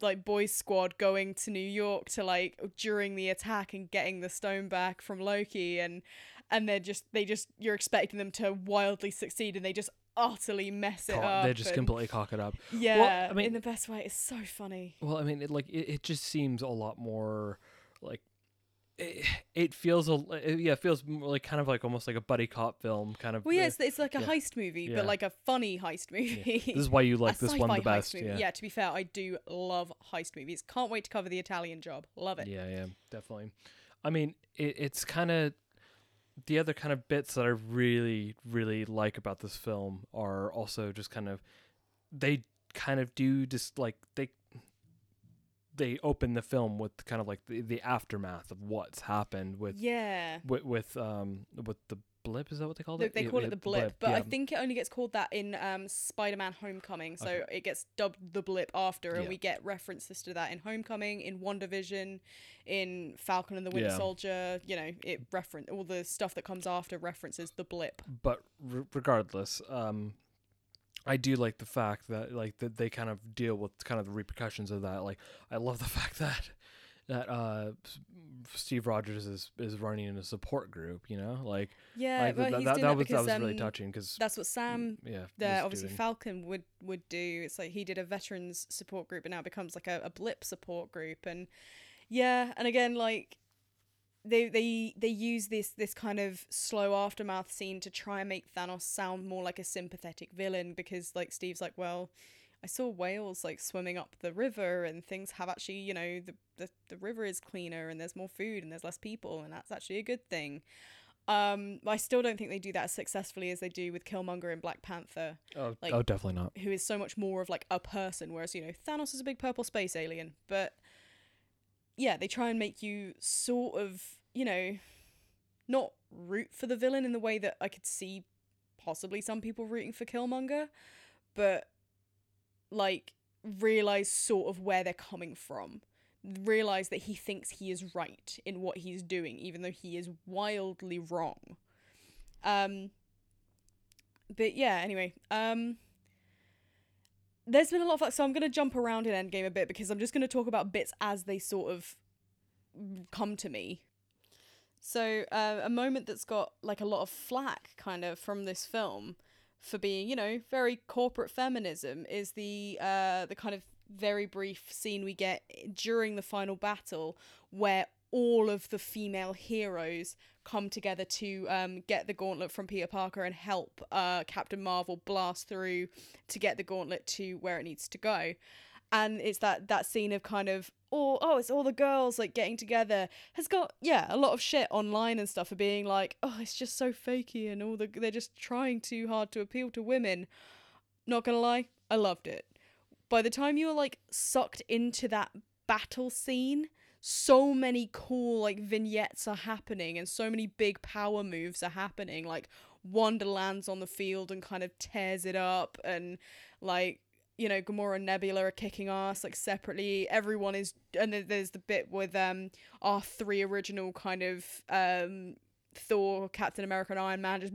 like boys squad going to New York to like during the attack and getting the stone back from Loki and and they're just they just you're expecting them to wildly succeed and they just utterly mess it up. they just and- completely cock it up. yeah, I mean- in the best way. It's so funny. Well, I mean, it, like it, it just seems a lot more it, it feels a it, yeah, it feels more like kind of like almost like a buddy cop film kind of. Well, yeah, uh, it's, it's like a yeah. heist movie, Yeah. but like a funny heist movie. this is why you like this one the best. Yeah. to be fair, I do love heist movies. Can't wait to cover the Italian job. Love it. Yeah, yeah, definitely. I mean, it, it's kind of the other kind of bits that I really, really like about this film are also just kind of they kind of do just like they they open the film with kind of like the, the aftermath of what's happened with Yeah. with with um with the blip is that what they call it they call yeah, it the blip, but I think it only gets called that in um, Spider-Man: Homecoming. So Okay. it gets dubbed the blip after, and Yeah. we get references to that in Homecoming, in WandaVision, in Falcon and the Winter Yeah. Soldier. You know, it reference all the stuff that comes after references the blip. but r- regardless um i do like the fact that like that they kind of deal with kind of the repercussions of that like i love the fact that that uh steve rogers is is running in a support group you know like, Yeah, like but that, that, that was because that was really um, touching because that's what Sam yeah the obviously doing. Falcon would would do. It's like he did a veterans support group and now becomes like a, a blip support group and yeah, and again like they they they use this this kind of slow aftermath scene to try and make Thanos sound more like a sympathetic villain because like Steve's like, well, I saw whales like swimming up the river and things have actually, you know, the the, the river is cleaner and there's more food and there's less people and that's actually a good thing. Um, I still don't think they do that as successfully as they do with Killmonger in Black Panther oh, like- oh definitely not who is so much more of like a person, whereas you know Thanos is a big purple space alien. But yeah, they try and make you sort of you know not root for the villain in the way that I could see possibly some people rooting for Killmonger, but like realize sort of where they're coming from. Realize that he thinks he is right in what he's doing, even though he is wildly wrong. Um, but yeah, anyway, um, there's been a lot of so I'm gonna jump around in Endgame a bit because I'm just gonna talk about bits as they sort of come to me. So uh, a moment that's got like a lot of flack kind of from this film for being you know very corporate feminism is the uh the kind of very brief scene we get during the final battle where all of the female heroes come together to um, get the gauntlet from Peter Parker and help uh, Captain Marvel blast through to get the gauntlet to where it needs to go. And it's that that scene of kind of oh oh it's all the girls like getting together has got yeah a lot of shit online and stuff for being like oh it's just so fakey and all the they're just trying too hard to appeal to women. Not gonna lie, I loved it. By the time you were like sucked into that battle scene, so many cool like vignettes are happening and so many big power moves are happening like wanda lands on the field and kind of tears it up and like you know gamora and nebula are kicking ass like separately. Everyone is and there's the bit with um our three original kind of um thor captain america and iron man just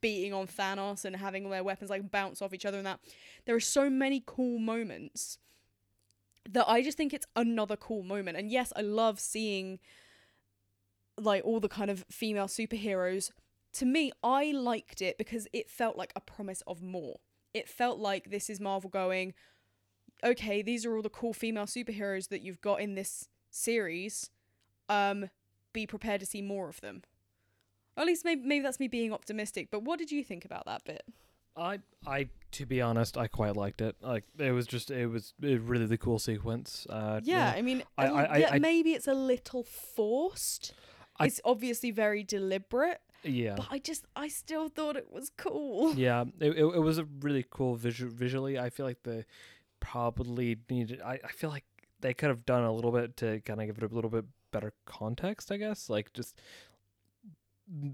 beating on thanos and having their weapons like bounce off each other and that. There are so many cool moments that I just think it's another cool moment. And yes, I love seeing like all the kind of female superheroes. To me, I liked it because it felt like a promise of more. It felt like this is Marvel going, okay, these are all the cool female superheroes that you've got in this series. Um, be prepared to see more of them. Or at least maybe maybe that's me being optimistic. But what did you think about that bit? I I to be honest, I quite liked it. Like it was just it was a really the cool sequence. Uh, you Yeah, I mean, I- I- yeah, I- maybe it's a little forced. It's obviously very deliberate, yeah, but I just, I still thought it was cool. yeah. It, it, it was a really cool visual. Visually, I feel like the probably needed. I, I feel like they could have done a little bit to kind of give it a little bit better context. I guess like just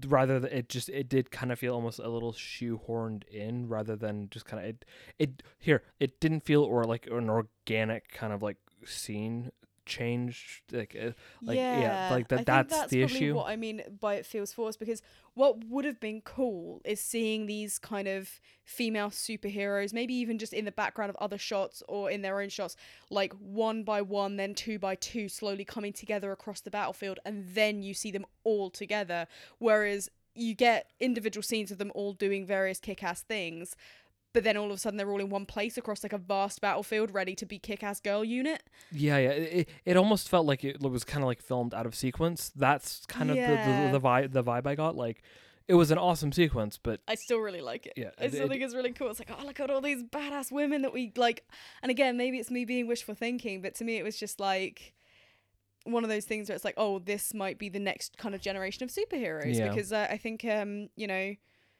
rather it just it did kind of feel almost a little shoehorned in rather than just kind of it it here it didn't feel or like an organic kind of like scene change like uh, Like, yeah, like that- that's that's the issue. What I mean by it feels forced because what would have been cool is seeing these kind of female superheroes, maybe even just in the background of other shots or in their own shots, like one by one, then two by two, slowly coming together across the battlefield, and then you see them all together. Whereas you get individual scenes of them all doing various kick-ass things but then all of a sudden they're all in one place across like a vast battlefield ready to be kick-ass girl unit Yeah, yeah. It, it, almost felt like it was kind of like filmed out of sequence. That's kind of Yeah. the, the the vibe the vibe I got. Like, it was an awesome sequence, but i still really like it yeah, I still it- think it's really cool. It's like, oh, look at all these badass women that we like. And again, maybe it's me being wishful thinking, but to me, it was just like one of those things where it's like, oh, this might be the next kind of generation of superheroes. Yeah. Because uh, I think, um, you know,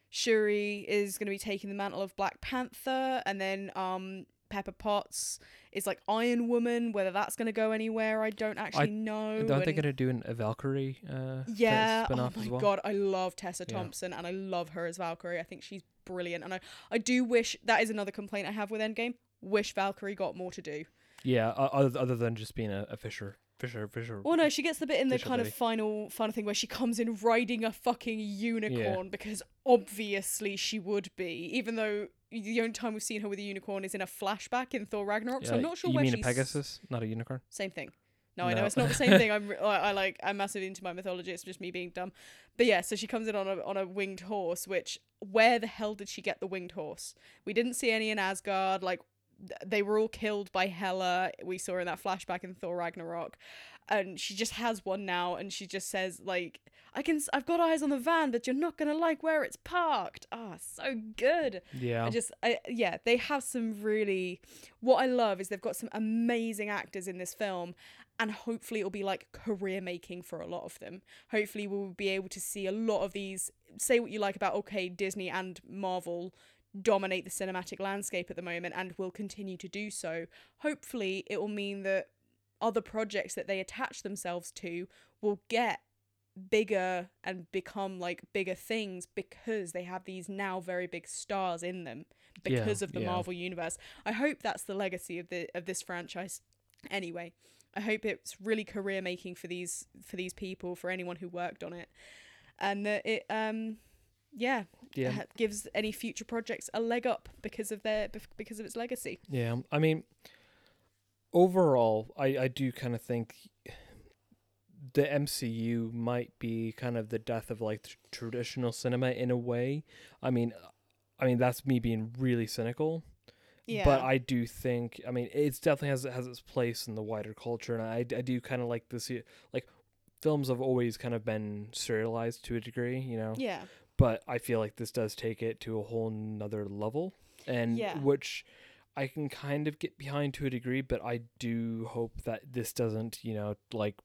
Shuri is going to be taking the mantle of Black Panther, and then um, Pepper Potts is like Iron Woman. Whether that's going to go anywhere, I don't actually I, know. Aren't they and- gonna do an, a Valkyrie? Uh, yeah. Oh my as well? god, I love Tessa Yeah. Thompson and I love her as Valkyrie. I think she's brilliant, and I I do wish that is another complaint I have with Endgame. Wish Valkyrie got more to do. Yeah, other other than just being a, a Fisher, Fisher, Fisher. Well, no, she gets the bit in the kind of final final thing where she comes in riding a fucking unicorn because obviously she would be, even though the only time we've seen her with a unicorn is in a flashback in Thor Ragnarok. so I'm not sure You where mean she's a Pegasus, not a unicorn? Same thing. No, I know it's not the same thing. I'm I, I like I'm massively into my mythology. It's just me being dumb. But yeah, so she comes in on a on a winged horse. Which where the hell did she get the winged horse? We didn't see any in Asgard. Like they were all killed by Hela. We saw in that flashback in Thor Ragnarok, and she just has one now. And she just says like, "I can. I've got eyes on the van, but you're not gonna like where it's parked." Ah, so good. Yeah. I just, I, yeah, they have some really. What I love is they've got some amazing actors in this film, and hopefully it'll be like career making for a lot of them. Hopefully we'll be able to see a lot of these. Say what you like about okay, Disney and Marvel dominate the cinematic landscape at the moment, and will continue to do so. Hopefully it will mean that other projects that they attach themselves to will get bigger and become like bigger things because they have these now very big stars in them Yeah, because of the yeah. Marvel universe. I hope that's the legacy of the of this franchise. Anyway, I hope it's really career making for these for these people for anyone who worked on it, and that it um yeah, yeah. ha- gives any future projects a leg up because of their because of its legacy. Yeah, I mean, overall, I I do kind of think the MCU might be kind of the death of like tr- traditional cinema in a way. I mean, I mean that's me being really cynical, Yeah, but I do think I mean it's definitely has has its place in the wider culture, and I I do kind of like this like films have always kind of been serialized to a degree, you know? Yeah, but I feel like this does take it to a whole nother level, and Yeah. which I can kind of get behind to a degree, but I do hope that this doesn't, you know, like.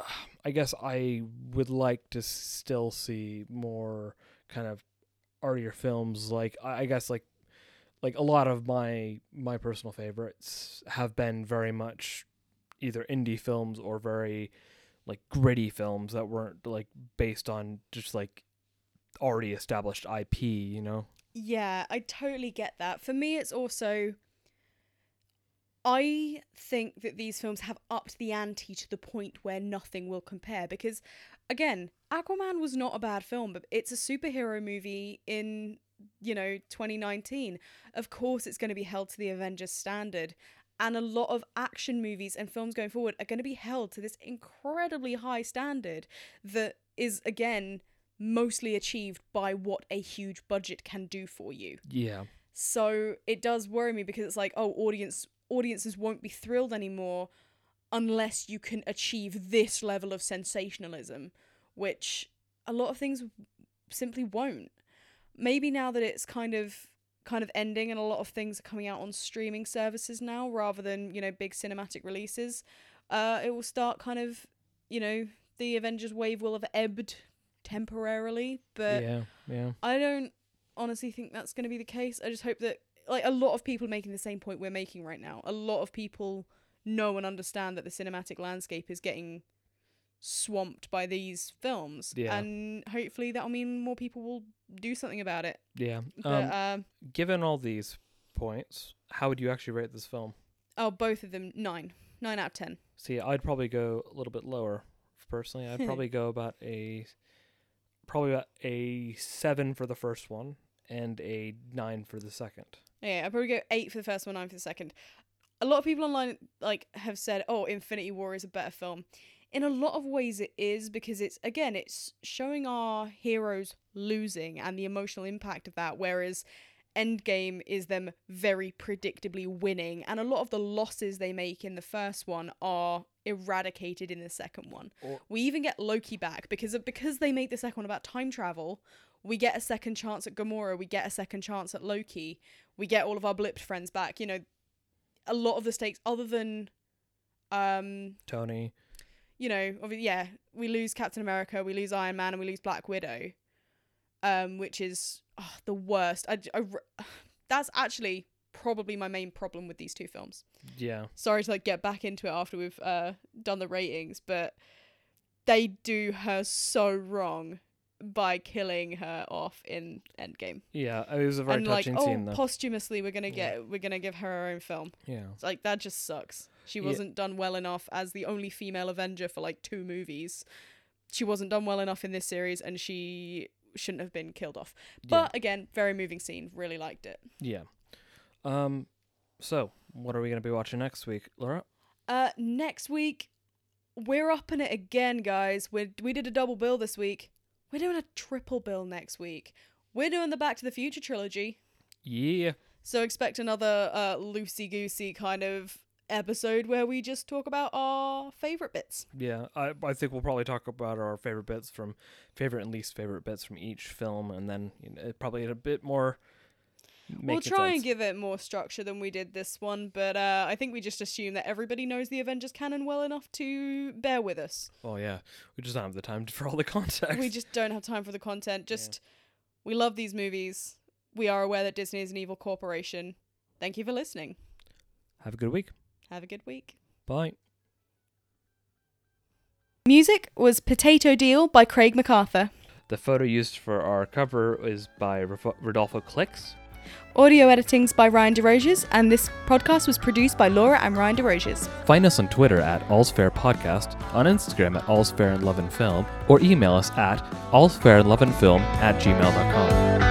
I guess I would like to still see more kind of artier films. Like I I guess like like a lot of my my personal favorites have been very much either indie films or very like gritty films that weren't like based on just like already established IP, you know? Yeah, I totally get that. For me, it's also. I think that these films have upped the ante to the point where nothing will compare because, again, Aquaman was not a bad film, but it's a superhero movie in, you know, 2019. Of course, it's going to be held to the Avengers standard. And a lot of action movies and films going forward are going to be held to this incredibly high standard that is, again, mostly achieved by what a huge budget can do for you. Yeah. So it does worry me because it's like, oh, audience audiences won't be thrilled anymore unless you can achieve this level of sensationalism, which a lot of things simply won't. Maybe now that it's kind of kind of ending and a lot of things are coming out on streaming services now rather than, you know, big cinematic releases, uh, it will start kind of, you know, the Avengers wave will have ebbed temporarily, but yeah. Yeah. I don't honestly think that's going to be the case. I just hope that like a lot of people are making the same point we're making right now. A lot of people know and understand that the cinematic landscape is getting swamped by these films, Yeah. and hopefully that'll mean more people will do something about it. Yeah. But Um, um, given all these points, how would you actually rate this film? oh, both of them nine, nine out of ten. See, I'd probably go a little bit lower personally. I'd probably go about a probably about a 7 for the first one and a 9 for the second. Yeah, I'd probably go eight for the first one, nine for the second. A lot of people online like have said, "Oh, Infinity War is a better film." In a lot of ways it is because it's again it's showing our heroes losing and the emotional impact of that whereas endgame is them very predictably winning and a lot of the losses they make in the first one are eradicated in the second one Or- we even get loki back because of because they make the second one about time travel we get a second chance at gamora we get a second chance at loki we get all of our blipped friends back you know a lot of the stakes other than um Tony. You know, yeah, we lose Captain America, we lose Iron Man, and we lose Black Widow, um, which is oh, the worst. I, that's actually probably my main problem with these two films. Yeah. Sorry to like get back into it after we've uh done the ratings, but they do her so wrong by killing her off in Endgame. Yeah. It was a very and like, touching oh, scene though. posthumously we're gonna Yeah. get we're gonna give her her own film. yeah. It's like that just sucks. She wasn't done well enough as the only female Avenger for like two movies. She wasn't done well enough in this series, and she shouldn't have been killed off. But again, very moving scene. Really liked it. Yeah. Um. So, what are we gonna be watching next week, Laura? Uh, next week we're up in it again, guys. We we did a double bill this week. We're doing a triple bill next week. We're doing the Back to the Future trilogy. Yeah. So expect another uh loosey goosey kind of episode where we just talk about our favorite bits. Yeah. I I think we'll probably talk about our favorite bits from favorite and least favorite bits from each film, and then you know, probably a bit more. we'll try and give it more structure than we did this one, but uh, I think we just assume that everybody knows the Avengers canon well enough to bear with us. Oh yeah, we just don't have the time for all the context. We just don't have time for the content. Just we love these movies. We are aware that Disney is an evil corporation. Thank you for listening. have a good week. Have a good week. Bye. Music was Potato Deal by Craig MacArthur. The photo used for our cover is by Rodolfo Clix. Audio editing's by Ryan DeRoges, and this podcast was produced by Laura and Ryan DeRoges. Find us on Twitter at All's Fair Podcast, on Instagram at All's Fair and Love and Film, or email us at allsfairandloveandfilm at gmail.com.